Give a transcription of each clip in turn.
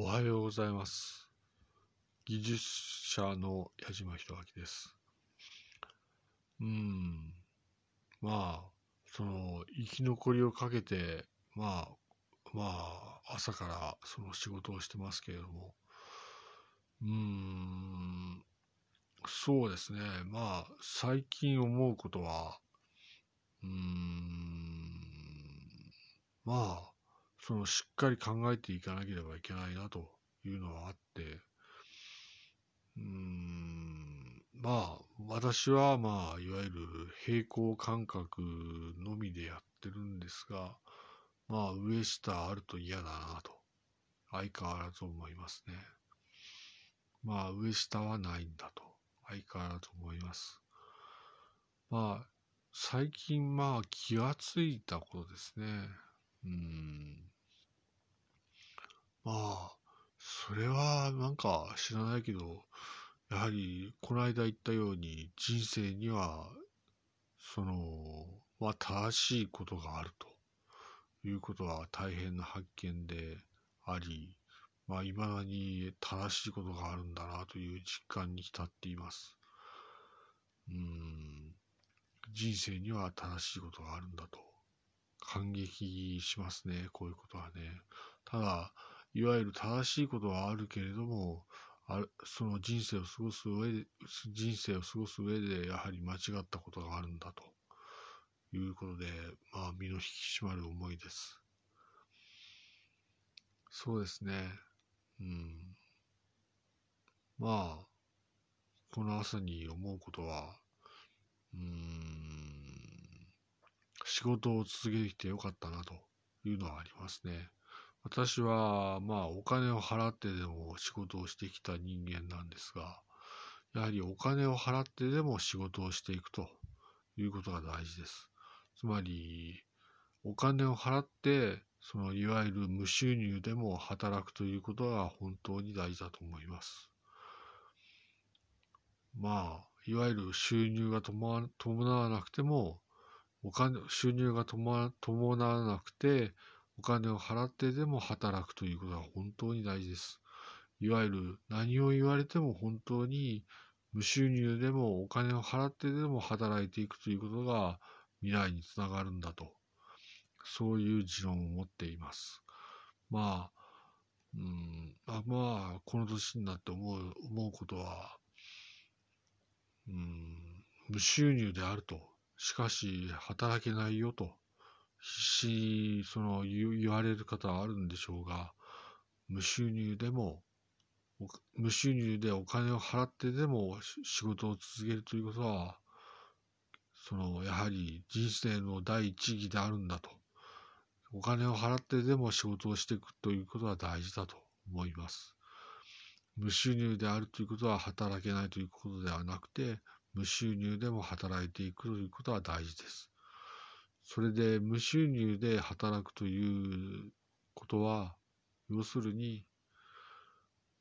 おはようございます。技術者の矢島弘明です。うん。まあ、その、生き残りをかけて、まあ、まあ、朝からその仕事をしてますけれども、うん、そうですね。まあ、最近思うことは、うん、まあ、そのしっかり考えていかなければいけないなというのはあって、うーん、まあ、私はまあ、いわゆる平行感覚のみでやってるんですが、まあ、上下あると嫌だなと、相変わらず思いますね。まあ、上下はないんだと、相変わらず思います。まあ、最近まあ、気がついたことですね。うん。まあ、それはなんか知らないけど、やはりこの間言ったように人生には、その、まあ正しいことがあるということは大変な発見であり、まあ未だに正しいことがあるんだなという実感に浸っています。うん、人生には正しいことがあるんだと感激しますね、こういうことはね。ただ、いわゆる正しいことはあるけれども、あその人生を過ごす上で、人生を過ごす上で、やはり間違ったことがあるんだということで、まあ、身の引き締まる思いです。そうですね。うん。まあ、この朝に思うことは、うん、仕事を続けてきてよかったなというのはありますね。私は、まあ、お金を払ってでも仕事をしてきた人間なんですが、やはりお金を払ってでも仕事をしていくということが大事です。つまり、お金を払って、そのいわゆる無収入でも働くということが本当に大事だと思います。まあ、いわゆる収入が伴わなくても、お金、収入が伴わなくて、お金を払ってでも働くということが本当に大事です。いわゆる何を言われても本当に無収入でもお金を払ってでも働いていくということが未来につながるんだと。そういう持論を持っています。まあ、うん、あまあ、この年になって思う、思うことは、うん、無収入であると。しかし、働けないよと。必死にその言われる方はあるんでしょうが、無収入でも、無収入でお金を払ってでも仕事を続けるということは、そのやはり人生の第一義であるんだと。お金を払ってでも仕事をしていくということは大事だと思います。無収入であるということは働けないということではなくて、無収入でも働いていくということは大事です。それで無収入で働くということは、要するに、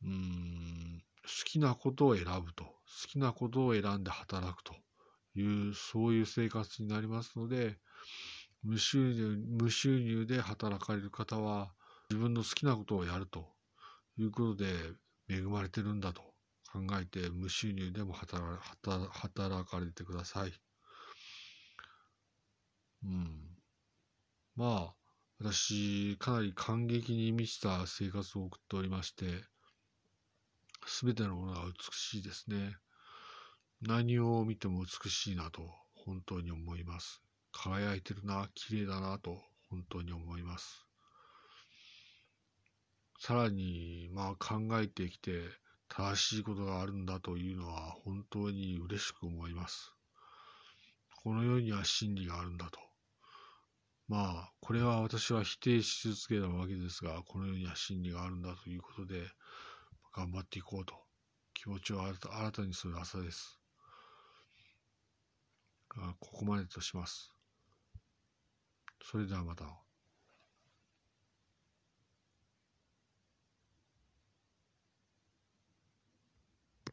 うん、好きなことを選ぶと、好きなことを選んで働くという、そういう生活になりますので、無収入、無収入で働かれる方は、自分の好きなことをやるということで恵まれてるんだと考えて、無収入でも働働働かれてください。うん。まあ、私、かなり感激に満ちた生活を送っておりまして、すべてのものが美しいですね。何を見ても美しいなと、本当に思います。輝いてるな、綺麗だなと、本当に思います。さらに、まあ考えてきて、正しいことがあるんだというのは、本当に嬉しく思います。この世には真理があるんだと。まあ、これは私は否定し続けたわけですが、この世には真理があるんだということで、頑張っていこうと、気持ちを新た新たにする朝です。ここまでとします。それではまた。